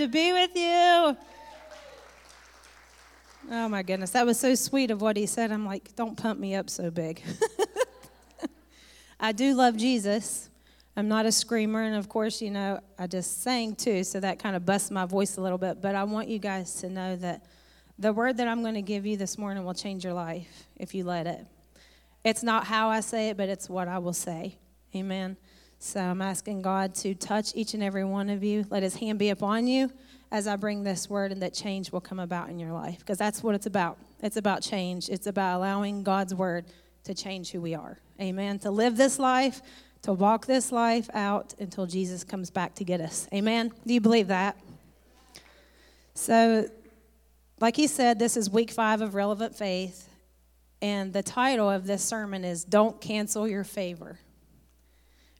to be with you. Oh my goodness, that was so sweet of what he said. I'm like, don't pump me up so big. I do love Jesus. I'm not a screamer, and of course, you know, I just sang too, so that kind of busts my voice a little bit. But I want you guys to know that the word that I'm going to give you this morning will change your life if you let it. It's not how I say it, but it's what I will say. Amen. So I'm asking God to touch each and every one of you. Let his hand be upon you as I bring this word, and that change will come about in your life. Because that's what it's about. It's about change, it's about allowing God's word to change who we are. Amen. To live this life, to walk this life out until Jesus comes back to get us. Amen. Do you believe that? So, like he said, this is week five of Relevant Faith. And the title of this sermon is Don't Cancel Your Favor.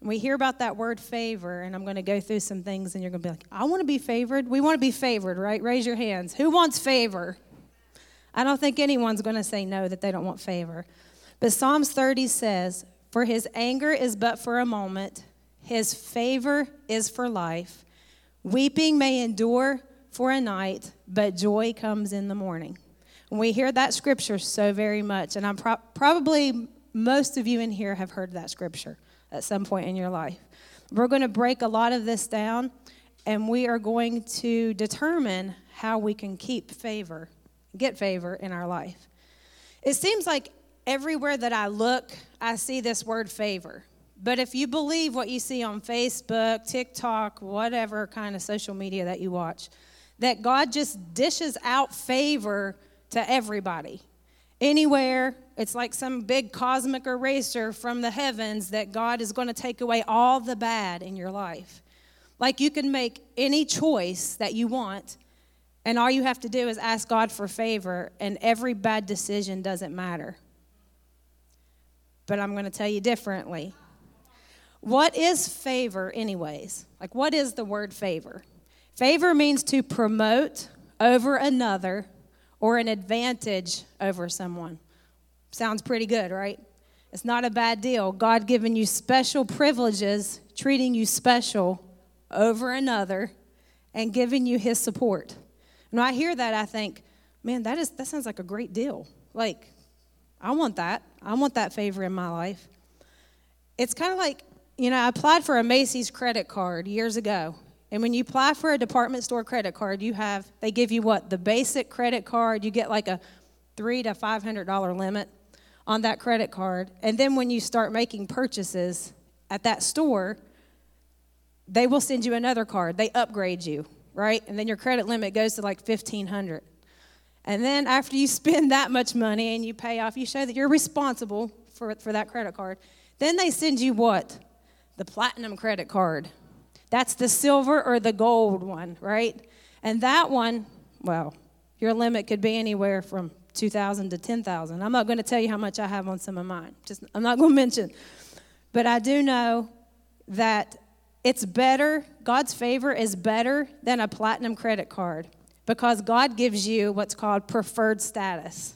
We hear about that word favor, and I'm going to go through some things, and you're going to be like, I want to be favored. We want to be favored, right? Raise your hands. Who wants favor? I don't think anyone's going to say no that they don't want favor. But Psalms 30 says, For his anger is but for a moment, his favor is for life. Weeping may endure for a night, but joy comes in the morning. And we hear that scripture so very much, and I'm pro- probably most of you in here have heard that scripture at some point in your life. We're going to break a lot of this down and we are going to determine how we can keep favor, get favor in our life. It seems like everywhere that I look, I see this word favor. But if you believe what you see on Facebook, TikTok, whatever kind of social media that you watch, that God just dishes out favor to everybody anywhere. It's like some big cosmic eraser from the heavens that God is going to take away all the bad in your life. Like you can make any choice that you want, and all you have to do is ask God for favor, and every bad decision doesn't matter. But I'm going to tell you differently. What is favor, anyways? Like, what is the word favor? Favor means to promote over another or an advantage over someone. Sounds pretty good, right? It's not a bad deal. God giving you special privileges, treating you special over another, and giving you his support. And when I hear that, I think, man, that is that sounds like a great deal. Like, I want that. I want that favor in my life. It's kind of like, you know, I applied for a Macy's credit card years ago, and when you apply for a department store credit card, you have they give you what the basic credit card. You get like a three to five hundred dollar limit on that credit card, and then when you start making purchases at that store, they will send you another card. They upgrade you, right? And then your credit limit goes to like fifteen hundred. And then after you spend that much money and you pay off, you show that you're responsible for, for that credit card. Then they send you what? The platinum credit card that's the silver or the gold one, right? And that one, well, your limit could be anywhere from 2000 to 10,000. I'm not going to tell you how much I have on some of mine. Just I'm not going to mention. But I do know that it's better, God's favor is better than a platinum credit card because God gives you what's called preferred status.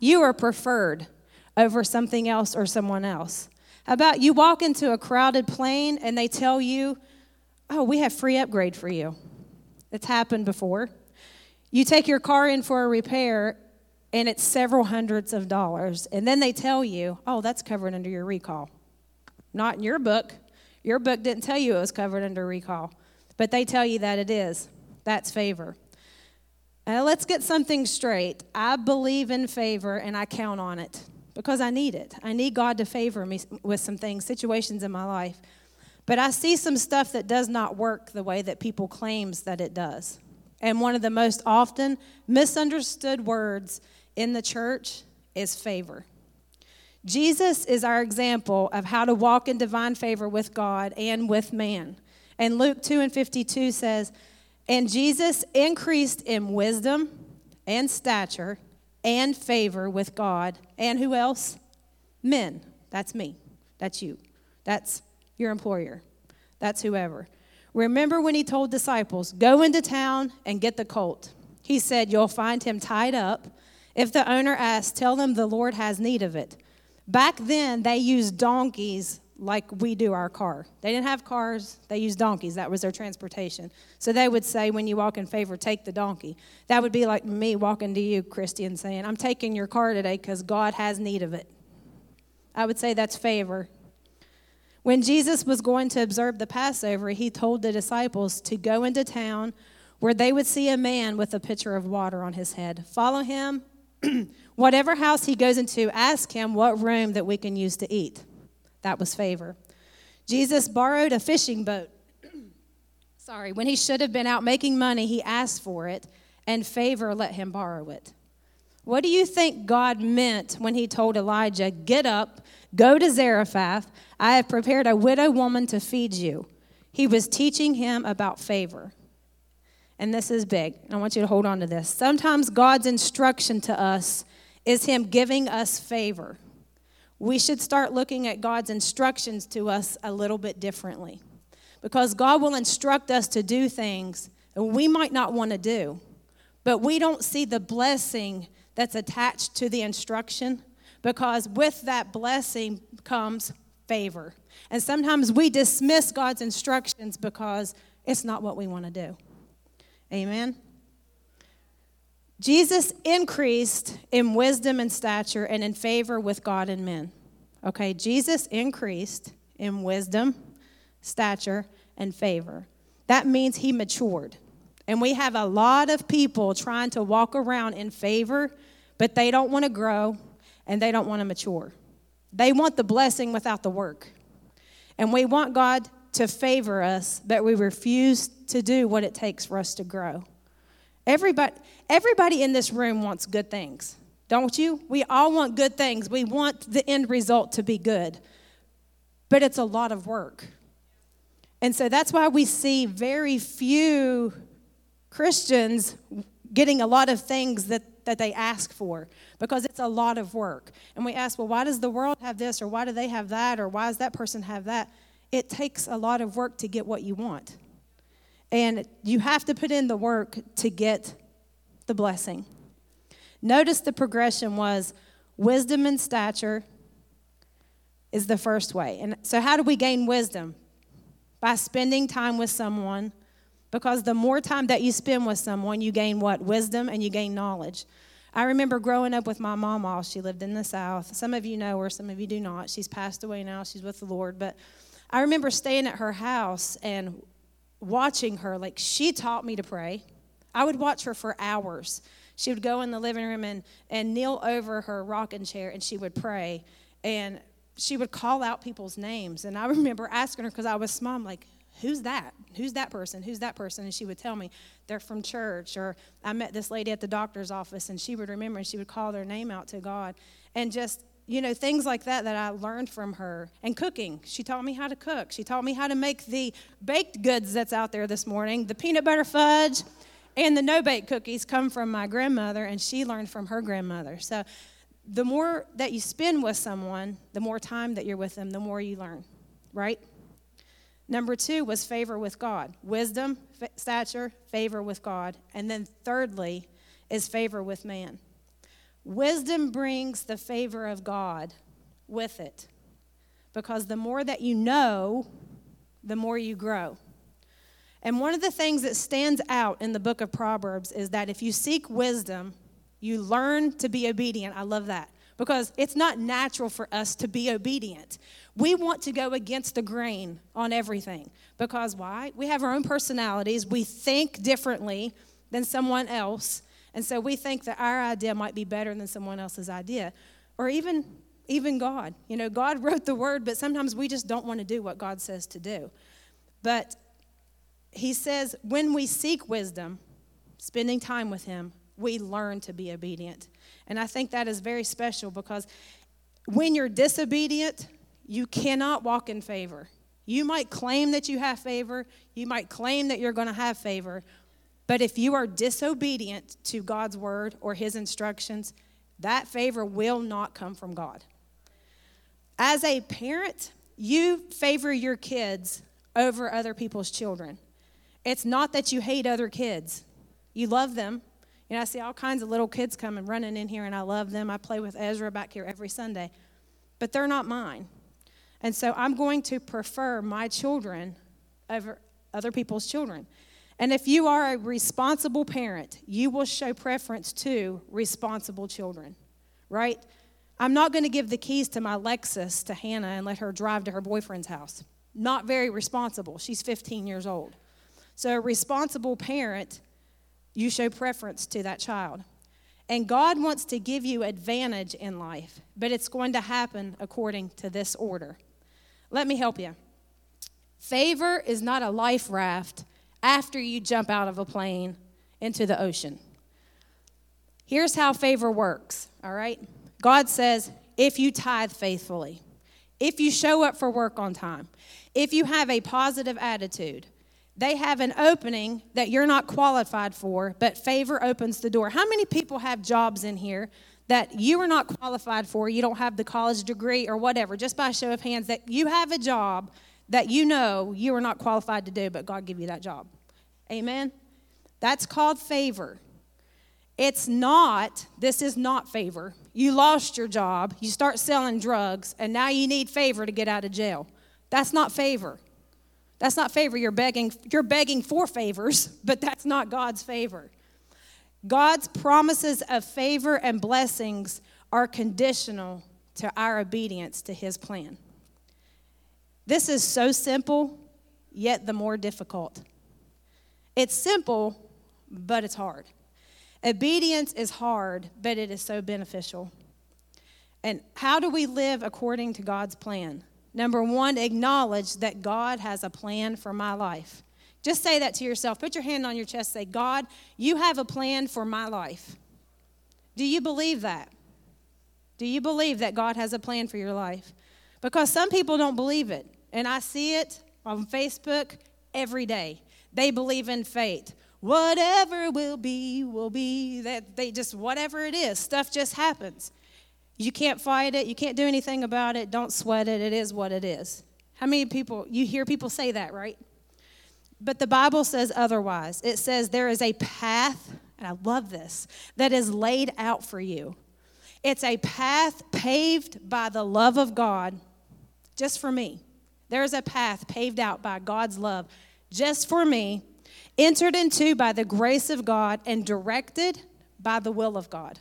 You are preferred over something else or someone else. How about you walk into a crowded plane and they tell you oh, we have free upgrade for you. It's happened before. You take your car in for a repair and it's several hundreds of dollars. And then they tell you, oh, that's covered under your recall. Not in your book. Your book didn't tell you it was covered under recall, but they tell you that it is. That's favor. Now, let's get something straight. I believe in favor and I count on it because I need it. I need God to favor me with some things, situations in my life. But I see some stuff that does not work the way that people claims that it does. And one of the most often misunderstood words in the church is favor. Jesus is our example of how to walk in divine favor with God and with man. And Luke 2 and 52 says, And Jesus increased in wisdom and stature and favor with God. And who else? Men. That's me. That's you. That's your employer. That's whoever. Remember when he told disciples, Go into town and get the colt. He said, You'll find him tied up. If the owner asks, tell them the Lord has need of it. Back then, they used donkeys like we do our car. They didn't have cars, they used donkeys. That was their transportation. So they would say, when you walk in favor, take the donkey. That would be like me walking to you, Christy, and saying, I'm taking your car today because God has need of it. I would say that's favor. When Jesus was going to observe the Passover, he told the disciples to go into town where they would see a man with a pitcher of water on his head. Follow him. Whatever house he goes into, ask him what room that we can use to eat. That was favor. Jesus borrowed a fishing boat. Sorry, when he should have been out making money, he asked for it, and favor let him borrow it. What do you think God meant when he told Elijah, Get up, go to Zarephath? I have prepared a widow woman to feed you. He was teaching him about favor. And this is big. I want you to hold on to this. Sometimes God's instruction to us is him giving us favor we should start looking at God's instructions to us a little bit differently. Because God will instruct us to do things that we might not want to do, but we don't see the blessing that's attached to the instruction because with that blessing comes favor. And sometimes we dismiss God's instructions because it's not what we want to do. Amen. Jesus increased in wisdom and stature and in favor with God and men. Okay, Jesus increased in wisdom, stature, and favor. That means he matured. And we have a lot of people trying to walk around in favor, but they don't want to grow and they don't want to mature. They want the blessing without the work. And we want God to favor us, but we refuse to do what it takes for us to grow. Everybody, everybody in this room wants good things, don't you? We all want good things. We want the end result to be good, but it's a lot of work. And so that's why we see very few Christians getting a lot of things that, that they ask for because it's a lot of work. And we ask, well, why does the world have this or why do they have that or why does that person have that? It takes a lot of work to get what you want. And you have to put in the work to get the blessing. Notice the progression was wisdom and stature is the first way. And so, how do we gain wisdom? By spending time with someone, because the more time that you spend with someone, you gain what? Wisdom and you gain knowledge. I remember growing up with my mom. While she lived in the South. Some of you know her, some of you do not. She's passed away now. She's with the Lord. But I remember staying at her house and watching her, like she taught me to pray. I would watch her for hours. She would go in the living room and, and kneel over her rocking chair and she would pray. And she would call out people's names. And I remember asking her, because I was small, I'm like, who's that? Who's that person? Who's that person? And she would tell me, they're from church. Or I met this lady at the doctor's office and she would remember and she would call their name out to God. And just you know, things like that that I learned from her. And cooking. She taught me how to cook. She taught me how to make the baked goods that's out there this morning the peanut butter fudge and the no bake cookies come from my grandmother, and she learned from her grandmother. So the more that you spend with someone, the more time that you're with them, the more you learn, right? Number two was favor with God wisdom, stature, favor with God. And then thirdly is favor with man. Wisdom brings the favor of God with it because the more that you know, the more you grow. And one of the things that stands out in the book of Proverbs is that if you seek wisdom, you learn to be obedient. I love that because it's not natural for us to be obedient. We want to go against the grain on everything because why? We have our own personalities, we think differently than someone else. And so we think that our idea might be better than someone else's idea. Or even even God. You know, God wrote the word, but sometimes we just don't want to do what God says to do. But he says when we seek wisdom, spending time with him, we learn to be obedient. And I think that is very special because when you're disobedient, you cannot walk in favor. You might claim that you have favor, you might claim that you're going to have favor, but if you are disobedient to God's word or his instructions, that favor will not come from God. As a parent, you favor your kids over other people's children. It's not that you hate other kids, you love them. You know, I see all kinds of little kids coming running in here, and I love them. I play with Ezra back here every Sunday, but they're not mine. And so I'm going to prefer my children over other people's children. And if you are a responsible parent, you will show preference to responsible children, right? I'm not going to give the keys to my Lexus to Hannah and let her drive to her boyfriend's house. Not very responsible. She's 15 years old. So, a responsible parent, you show preference to that child. And God wants to give you advantage in life, but it's going to happen according to this order. Let me help you. Favor is not a life raft after you jump out of a plane into the ocean. Here's how favor works, all right? God says, if you tithe faithfully, if you show up for work on time, if you have a positive attitude, they have an opening that you're not qualified for, but favor opens the door. How many people have jobs in here that you are not qualified for? You don't have the college degree or whatever, just by show of hands, that you have a job that you know you are not qualified to do, but God give you that job. Amen? That's called favor. It's not, this is not favor. You lost your job, you start selling drugs, and now you need favor to get out of jail. That's not favor. That's not favor. You're begging, you're begging for favors, but that's not God's favor. God's promises of favor and blessings are conditional to our obedience to his plan. This is so simple, yet the more difficult. It's simple, but it's hard. Obedience is hard, but it is so beneficial. And how do we live according to God's plan? Number one, acknowledge that God has a plan for my life. Just say that to yourself. Put your hand on your chest. Say, God, you have a plan for my life. Do you believe that? Do you believe that God has a plan for your life? Because some people don't believe it. And I see it on Facebook every day. They believe in fate. Whatever will be, will be. That they just whatever it is, stuff just happens. You can't fight it, you can't do anything about it. Don't sweat it. It is what it is. How many people you hear people say that, right? But the Bible says otherwise. It says there is a path, and I love this, that is laid out for you. It's a path paved by the love of God just for me. There's a path paved out by God's love just for me, entered into by the grace of God, and directed by the will of God.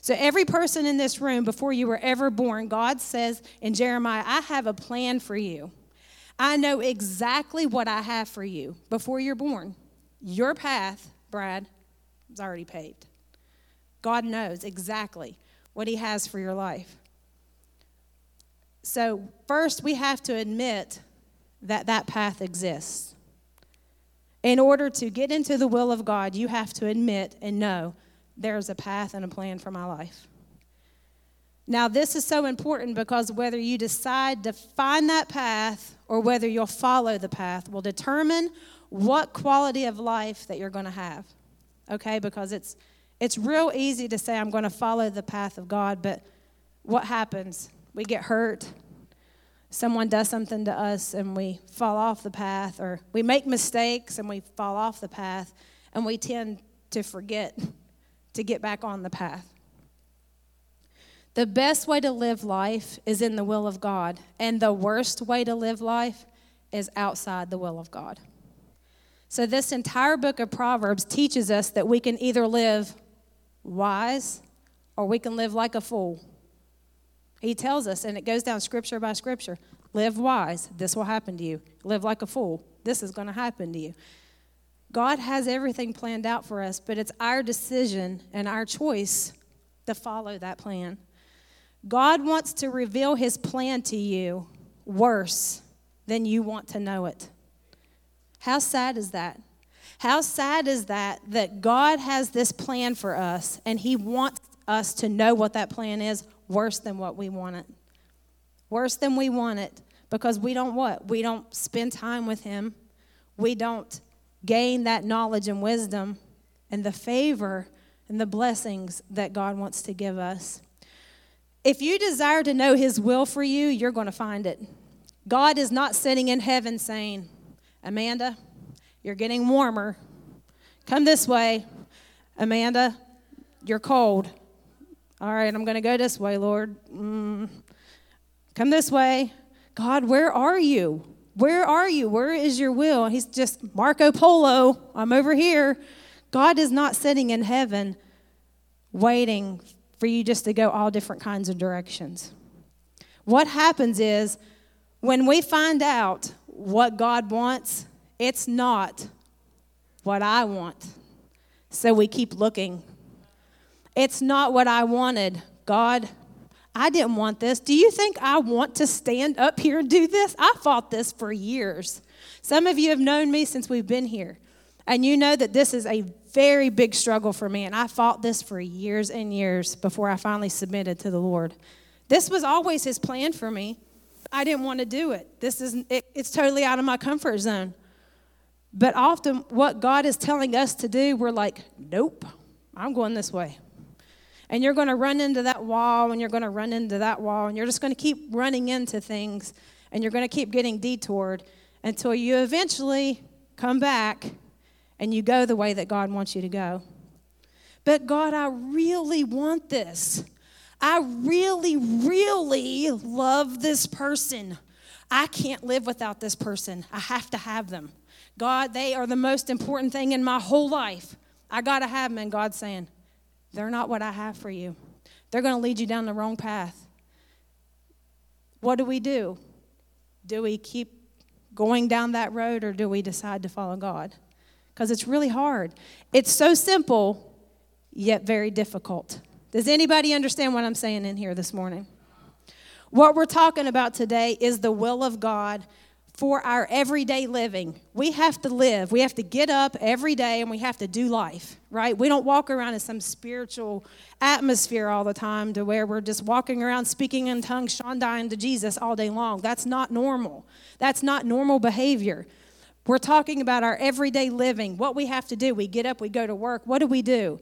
So, every person in this room, before you were ever born, God says in Jeremiah, I have a plan for you. I know exactly what I have for you before you're born. Your path, Brad, is already paved. God knows exactly what He has for your life. So, first, we have to admit that that path exists. In order to get into the will of God, you have to admit and know there's a path and a plan for my life. Now, this is so important because whether you decide to find that path or whether you'll follow the path will determine what quality of life that you're going to have. Okay? Because it's it's real easy to say I'm going to follow the path of God, but what happens? we get hurt, someone does something to us and we fall off the path, or we make mistakes and we fall off the path, and we tend to forget to get back on the path. The best way to live life is in the will of God, and the worst way to live life is outside the will of God. So, this entire book of Proverbs teaches us that we can either live wise or we can live like a fool. He tells us, and it goes down scripture by scripture live wise, this will happen to you. Live like a fool, this is going to happen to you. God has everything planned out for us, but it's our decision and our choice to follow that plan. God wants to reveal his plan to you worse than you want to know it. How sad is that? How sad is that that God has this plan for us and he wants us to know what that plan is worse than what we want it. Worse than we want it because we don't what? We don't spend time with Him. We don't gain that knowledge and wisdom and the favor and the blessings that God wants to give us. If you desire to know His will for you, you're going to find it. God is not sitting in heaven saying, Amanda, you're getting warmer. Come this way. Amanda, you're cold. All right, I'm going to go this way, Lord. Mm. Come this way. God, where are you? Where are you? Where is your will? He's just Marco Polo. I'm over here. God is not sitting in heaven waiting for you just to go all different kinds of directions. What happens is when we find out what God wants, it's not what I want. So we keep looking. It's not what I wanted. God, I didn't want this. Do you think I want to stand up here and do this? I fought this for years. Some of you have known me since we've been here, and you know that this is a very big struggle for me, and I fought this for years and years before I finally submitted to the Lord. This was always His plan for me. I didn't want to do it. This is it, it's totally out of my comfort zone. But often, what God is telling us to do, we're like, nope, I'm going this way. And you're going to run into that wall, and you're going to run into that wall, and you're just going to keep running into things, and you're going to keep getting detoured until you eventually come back and you go the way that God wants you to go. But God, I really want this. I really, really love this person. I can't live without this person. I have to have them. God, they are the most important thing in my whole life. I got to have them. And God's saying, they're not what I have for you. They're going to lead you down the wrong path. What do we do? Do we keep going down that road or do we decide to follow God? Because it's really hard. It's so simple, yet very difficult. Does anybody understand what I'm saying in here this morning? What we're talking about today is the will of God for our everyday living. We have to live. We have to get up every day and we have to do life, right? We don't walk around in some spiritual atmosphere all the time to where we're just walking around speaking in tongues, shondying to Jesus all day long. That's not normal. That's not normal behavior. We're talking about our everyday living, what we have to do. We get up, we go to work. What do we do?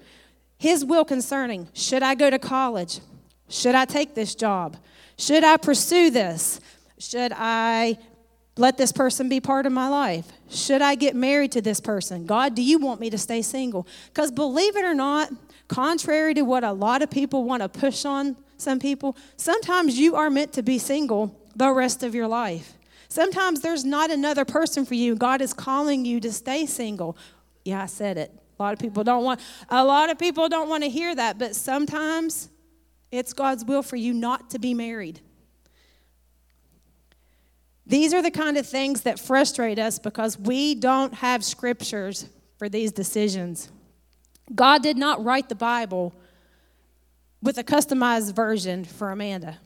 His will concerning should I go to college? Should I take this job? Should I pursue this? Should I let this person be part of my life? Should I get married to this person? God, do you want me to stay single? Because believe it or not, contrary to what a lot of people want to push on some people, sometimes you are meant to be single the rest of your life. Sometimes there's not another person for you. God is calling you to stay single. Yeah, I said it. A lot of people don't want a lot of people don't want to hear that, but sometimes it's God's will for you not to be married. These are the kind of things that frustrate us because we don't have scriptures for these decisions. God did not write the Bible with a customized version for Amanda.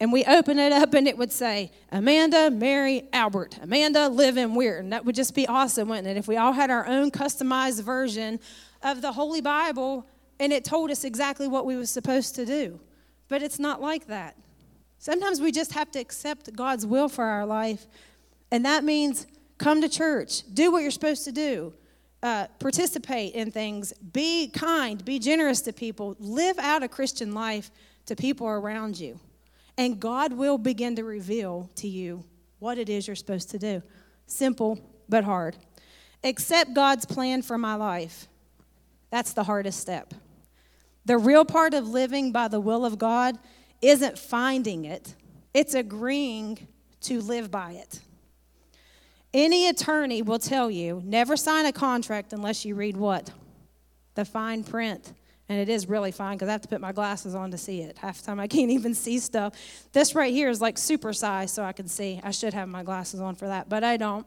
And we open it up and it would say, Amanda, Mary, Albert. Amanda, live in Weird. And that would just be awesome, wouldn't it? If we all had our own customized version of the Holy Bible and it told us exactly what we were supposed to do. But it's not like that. Sometimes we just have to accept God's will for our life. And that means come to church, do what you're supposed to do, uh, participate in things, be kind, be generous to people, live out a Christian life to people around you. And God will begin to reveal to you what it is you're supposed to do. Simple, but hard. Accept God's plan for my life. That's the hardest step. The real part of living by the will of God isn't finding it, it's agreeing to live by it. Any attorney will tell you never sign a contract unless you read what? The fine print. And it is really fine because I have to put my glasses on to see it. Half the time I can't even see stuff. This right here is like super size so I can see. I should have my glasses on for that, but I don't.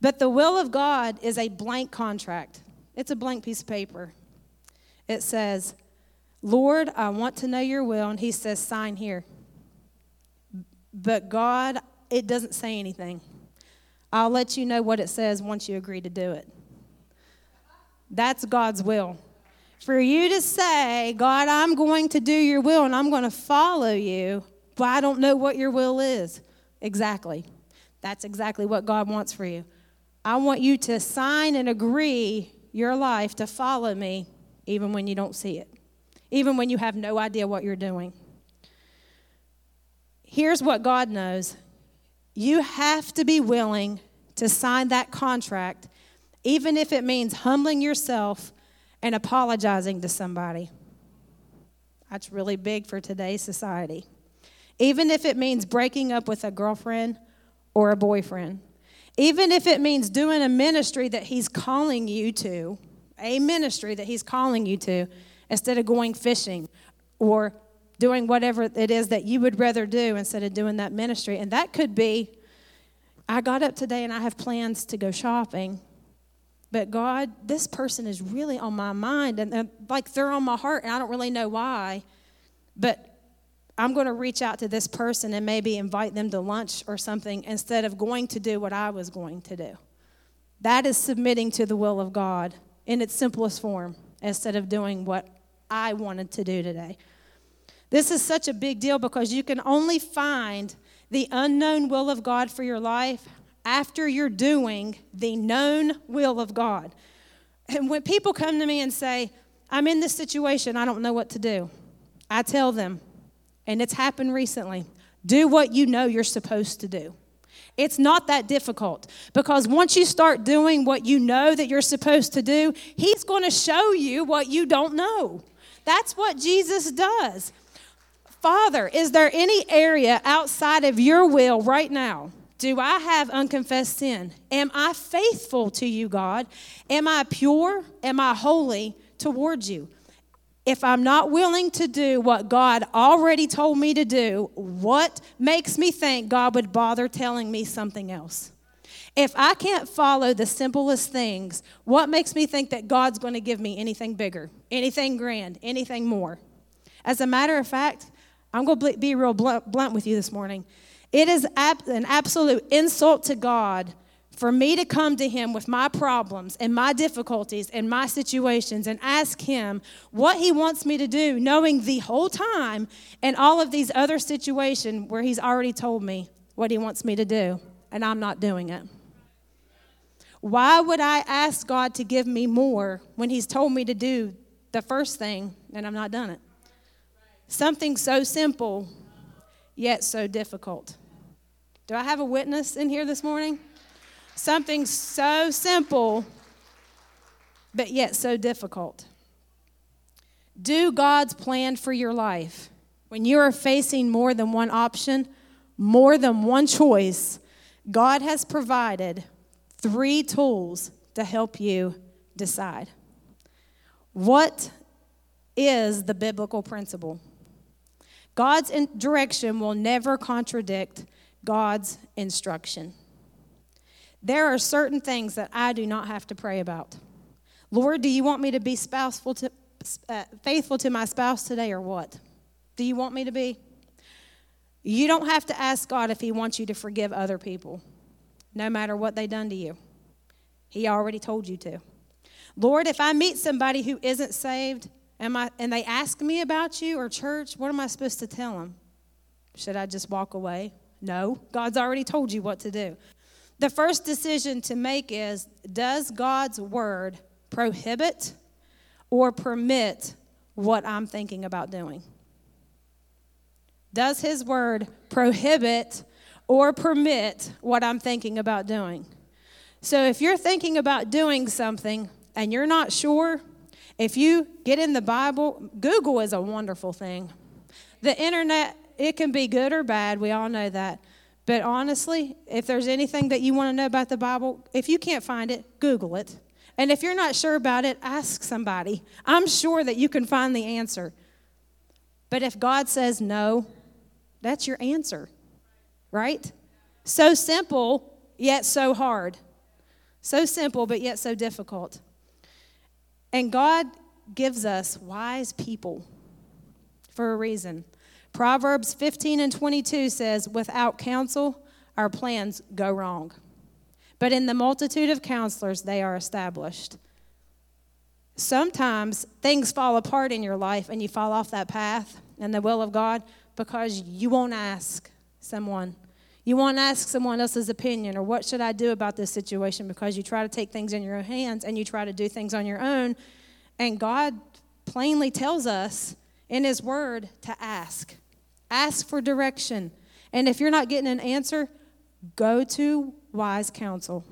But the will of God is a blank contract, it's a blank piece of paper. It says, Lord, I want to know your will. And he says, sign here. But God, it doesn't say anything. I'll let you know what it says once you agree to do it. That's God's will. For you to say, God, I'm going to do your will and I'm going to follow you, but I don't know what your will is. Exactly. That's exactly what God wants for you. I want you to sign and agree your life to follow me even when you don't see it even when you have no idea what you're doing. Here's what God knows you have to be willing to sign that contract, even if it means humbling yourself and apologizing to somebody. That's really big for today's society. even if it means breaking up with a girlfriend or a boyfriend, even if it means doing a ministry that He's calling you to, a ministry that He's calling you to, instead of going fishing or doing whatever it is that you would rather do instead of doing that ministry. And that could be I got up today and I have plans to go shopping, but God, this person is really on my mind and, and like they're on my heart and I don't really know why, but I'm going to reach out to this person and maybe invite them to lunch or something instead of going to do what I was going to do. That is submitting to the will of God in its simplest form instead of doing what I wanted to do today. This is such a big deal because you can only find the unknown will of God for your life after you're doing the known will of God. And when people come to me and say, I'm in this situation, I don't know what to do, I tell them, and it's happened recently, do what you know you're supposed to do. It's not that difficult because once you start doing what you know that you're supposed to do, He's going to show you what you don't know. That's what Jesus does. Father, is there any area outside of your will right now? Do I have unconfessed sin? Am I faithful to you, God? Am I pure? Am I holy towards you? If I'm not willing to do what God already told me to do, what makes me think God would bother telling me something else? If I can't follow the simplest things, what makes me think that God's going to give me anything bigger, anything grand, anything more? As a matter of fact, I'm going to be real blunt with you this morning. It is an absolute insult to God for me to come to Him with my problems and my difficulties and my situations and ask Him what He wants me to do, knowing the whole time and all of these other situations where He's already told me what He wants me to do, and I'm not doing it. Why would I ask God to give me more when He's told me to do the first thing and I'm not done it? Something so simple, yet so difficult. Do I have a witness in here this morning? Something so simple, but yet so difficult. Do God's plan for your life. When you are facing more than one option, more than one choice, God has provided three tools to help you decide. What is the biblical principle? God's direction will never contradict God's instruction. There are certain things that I do not have to pray about. Lord, do you want me to be spouseful to, uh, faithful to my spouse today or what? Do you want me to be? You don't have to ask God if He wants you to forgive other people, no matter what they've done to you. He already told you to. Lord, if I meet somebody who isn't saved, Am I, and they ask me about you or church, what am I supposed to tell them? Should I just walk away? No, God's already told you what to do. The first decision to make is Does God's word prohibit or permit what I'm thinking about doing? Does His word prohibit or permit what I'm thinking about doing? So if you're thinking about doing something and you're not sure, if you get in the Bible, Google is a wonderful thing. The internet, it can be good or bad. We all know that. But honestly, if there's anything that you want to know about the Bible, if you can't find it, Google it. And if you're not sure about it, ask somebody. I'm sure that you can find the answer. But if God says no, that's your answer, right? So simple, yet so hard. So simple, but yet so difficult. And God gives us wise people for a reason. Proverbs 15 and 22 says, Without counsel, our plans go wrong. But in the multitude of counselors, they are established. Sometimes things fall apart in your life and you fall off that path and the will of God because you won't ask someone. You won't ask someone else's opinion or what should I do about this situation because you try to take things in your own hands and you try to do things on your own. And God plainly tells us in His Word to ask. Ask for direction. And if you're not getting an answer, go to wise counsel.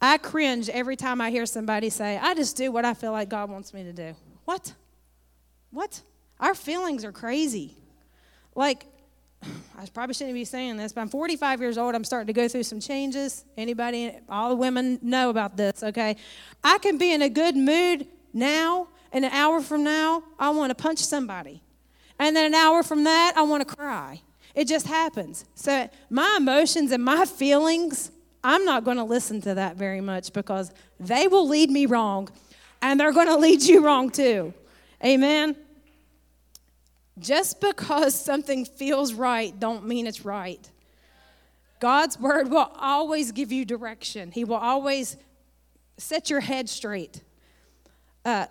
I cringe every time I hear somebody say, I just do what I feel like God wants me to do. What? What? Our feelings are crazy. Like, I probably shouldn't be saying this, but I'm 45 years old. I'm starting to go through some changes. Anybody, all the women know about this, okay? I can be in a good mood now, and an hour from now, I want to punch somebody. And then an hour from that, I want to cry. It just happens. So my emotions and my feelings, I'm not going to listen to that very much because they will lead me wrong, and they're going to lead you wrong too. Amen. Just because something feels right don't mean it's right. God's word will always give you direction. He will always set your head straight. Uh,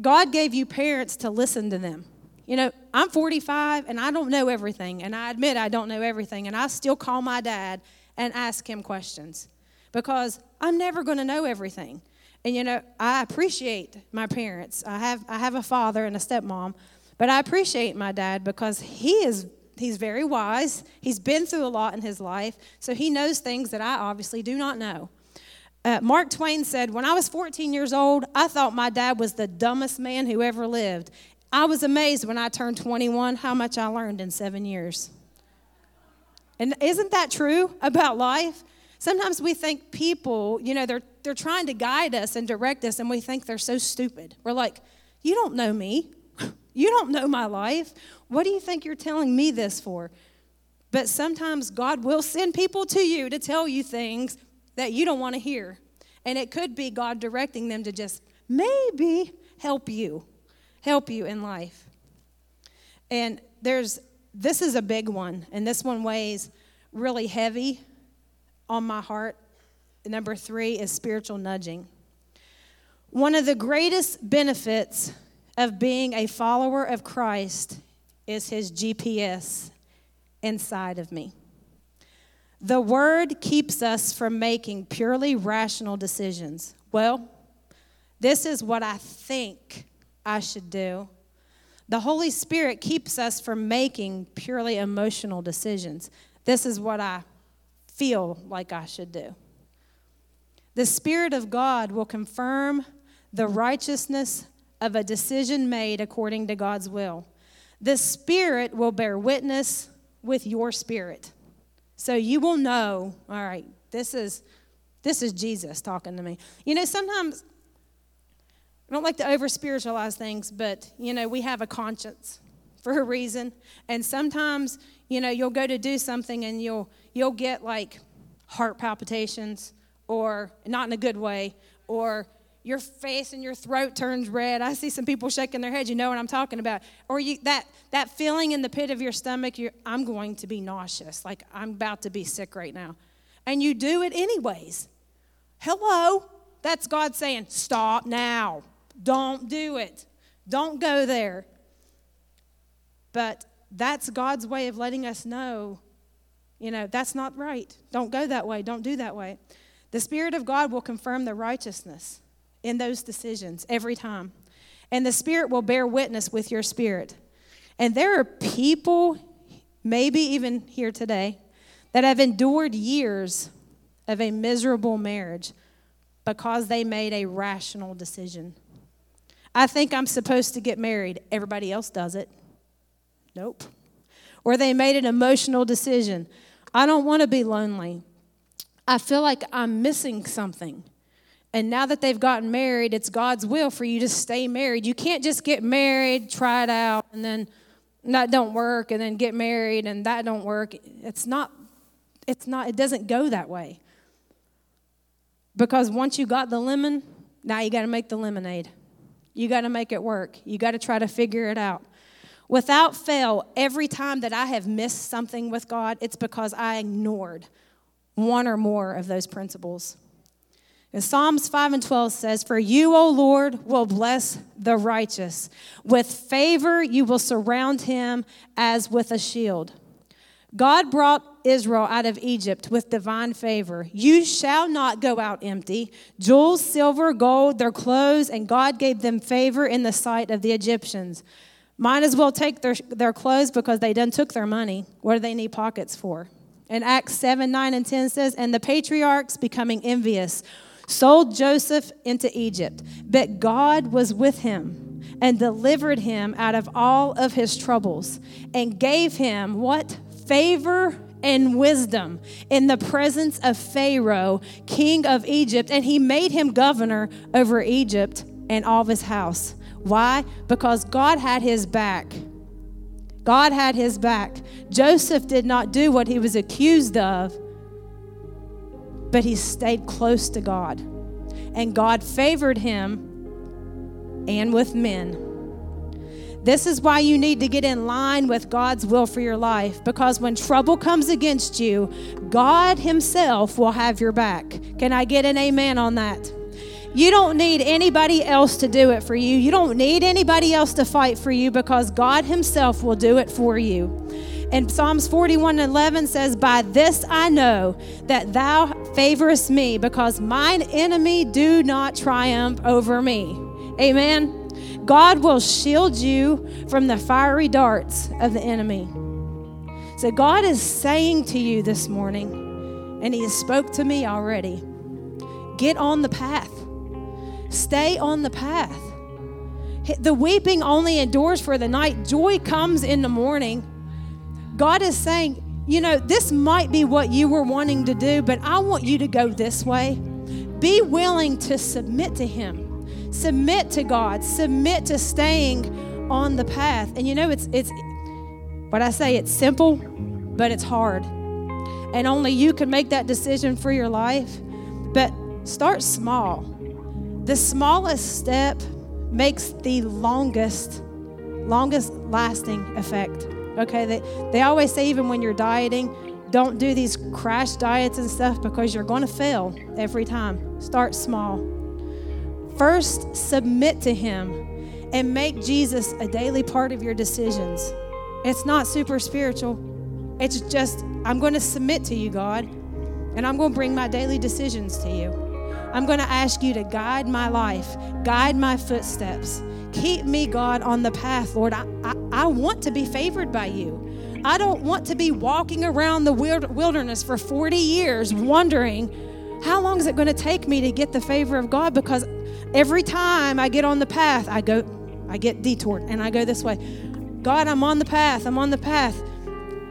God gave you parents to listen to them. You know, I'm 45 and I don't know everything, and I admit I don't know everything, and I still call my dad and ask him questions because I'm never going to know everything. And you know, I appreciate my parents. I have I have a father and a stepmom, but I appreciate my dad because he is he's very wise. He's been through a lot in his life, so he knows things that I obviously do not know. Uh, Mark Twain said, When I was 14 years old, I thought my dad was the dumbest man who ever lived. I was amazed when I turned 21 how much I learned in seven years. And isn't that true about life? Sometimes we think people, you know, they're, they're trying to guide us and direct us, and we think they're so stupid. We're like, You don't know me. You don't know my life. What do you think you're telling me this for? But sometimes God will send people to you to tell you things that you don't want to hear. And it could be God directing them to just maybe help you, help you in life. And there's, this is a big one, and this one weighs really heavy on my heart. Number three is spiritual nudging. One of the greatest benefits of being a follower of Christ is his GPS inside of me. The word keeps us from making purely rational decisions. Well, this is what I think I should do. The Holy Spirit keeps us from making purely emotional decisions. This is what I feel like I should do. The Spirit of God will confirm the righteousness of a decision made according to God's will. The Spirit will bear witness with your spirit. So you will know, all right, this is this is Jesus talking to me. You know, sometimes I don't like to over spiritualize things, but you know, we have a conscience for a reason. And sometimes, you know, you'll go to do something and you'll you'll get like heart palpitations or not in a good way or your face and your throat turns red. I see some people shaking their heads. You know what I'm talking about. Or you, that, that feeling in the pit of your stomach, I'm going to be nauseous. Like I'm about to be sick right now. And you do it anyways. Hello? That's God saying, stop now. Don't do it. Don't go there. But that's God's way of letting us know, you know, that's not right. Don't go that way. Don't do that way. The Spirit of God will confirm the righteousness in those decisions every time. And the Spirit will bear witness with your spirit. And there are people, maybe even here today, that have endured years of a miserable marriage because they made a rational decision. I think I'm supposed to get married. Everybody else does it. Nope. Or they made an emotional decision. I don't want to be lonely. I feel like I'm missing something. And now that they've gotten married, it's God's will for you to stay married. You can't just get married, try it out, and then that don't work, and then get married and that don't work. It's not, it's not, it doesn't go that way. Because once you got the lemon, now you got to make the lemonade. You got to make it work. You got to try to figure it out. Without fail, every time that I have missed something with God, it's because I ignored one or more of those principles. And Psalms 5 and 12 says, For you, O Lord, will bless the righteous. With favor you will surround him as with a shield. God brought Israel out of Egypt with divine favor. You shall not go out empty. Jewels, silver, gold, their clothes, and God gave them favor in the sight of the Egyptians. Might as well take their, their clothes because they done took their money. What do they need pockets for? And Acts 7, 9, and 10 says, And the patriarchs becoming envious sold Joseph into Egypt, but God was with him and delivered him out of all of his troubles and gave him what? Favor and wisdom in the presence of Pharaoh, king of Egypt, and he made him governor over Egypt and all of his house. Why? Because God had his back. God had his back. Joseph did not do what he was accused of, but he stayed close to God. And God favored him and with men. This is why you need to get in line with God's will for your life because when trouble comes against you, God Himself will have your back. Can I get an amen on that? You don't need anybody else to do it for you. You don't need anybody else to fight for you because God Himself will do it for you. And Psalms 41 11 says, By this I know that thou favorest me, because mine enemy do not triumph over me. Amen. God will shield you from the fiery darts of the enemy. So God is saying to you this morning, and He has spoke to me already. Get on the path. Stay on the path. The weeping only endures for the night. Joy comes in the morning. God is saying, you know, this might be what you were wanting to do, but I want you to go this way. Be willing to submit to Him submit to God, submit to staying on the path. And you know, it's it's what I say, it's simple, but it's hard. And only you can make that decision for your life. But start small. The smallest step makes the longest, longest lasting effect. Okay, they, they always say, even when you're dieting, don't do these crash diets and stuff because you're going to fail every time. Start small. First, submit to Him and make Jesus a daily part of your decisions. It's not super spiritual, it's just, I'm going to submit to you, God, and I'm going to bring my daily decisions to you. I'm going to ask you to guide my life, guide my footsteps. Keep me, God, on the path, Lord. I, I, I want to be favored by you. I don't want to be walking around the wilderness for 40 years wondering how long is it going to take me to get the favor of God because Every time I get on the path, I go, I get detoured and I go this way. God, I'm on the path, I'm on the path.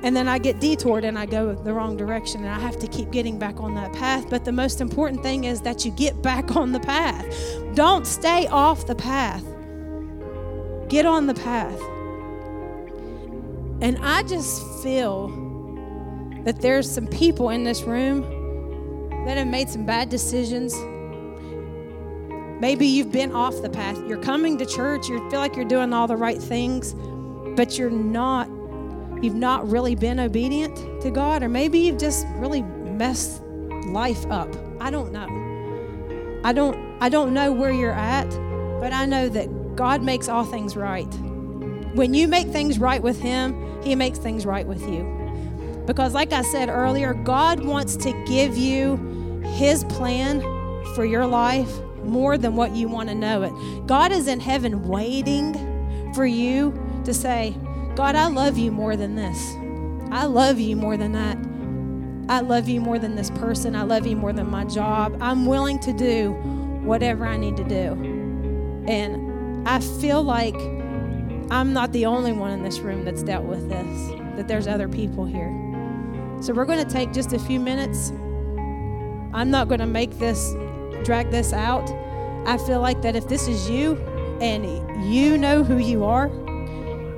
And then I get detoured and I go the wrong direction and I have to keep getting back on that path. But the most important thing is that you get back on the path. Don't stay off the path, get on the path. And I just feel that there's some people in this room that have made some bad decisions Maybe you've been off the path. You're coming to church, you feel like you're doing all the right things, but you're not you've not really been obedient to God or maybe you've just really messed life up. I don't know. I don't I don't know where you're at, but I know that God makes all things right. When you make things right with him, he makes things right with you. Because like I said earlier, God wants to give you his plan for your life more than what you want to know it. God is in heaven waiting for you to say, God, I love you more than this. I love you more than that. I love you more than this person. I love you more than my job. I'm willing to do whatever I need to do. And I feel like I'm not the only one in this room that's dealt with this, that there's other people here. So we're going to take just a few minutes. I'm not going to make this drag this out. I feel like that if this is you and you know who you are,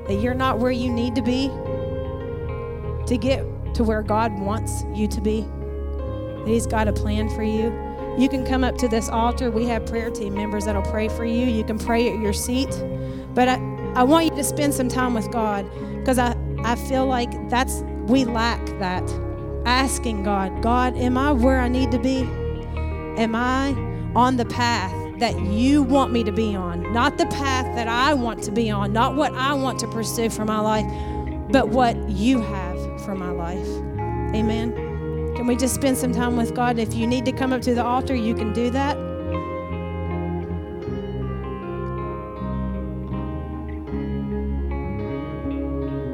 that you're not where you need to be to get to where God wants you to be, that He's got a plan for you. You can come up to this altar. We have prayer team members that'll pray for you. You can pray at your seat. But I, I want you to spend some time with God because I, I feel like that's, we lack that. Asking God, God, am I where I need to be? Am I on the path that you want me to be on? Not the path that I want to be on, not what I want to pursue for my life, but what you have for my life. Amen. Can we just spend some time with God? If you need to come up to the altar, you can do that.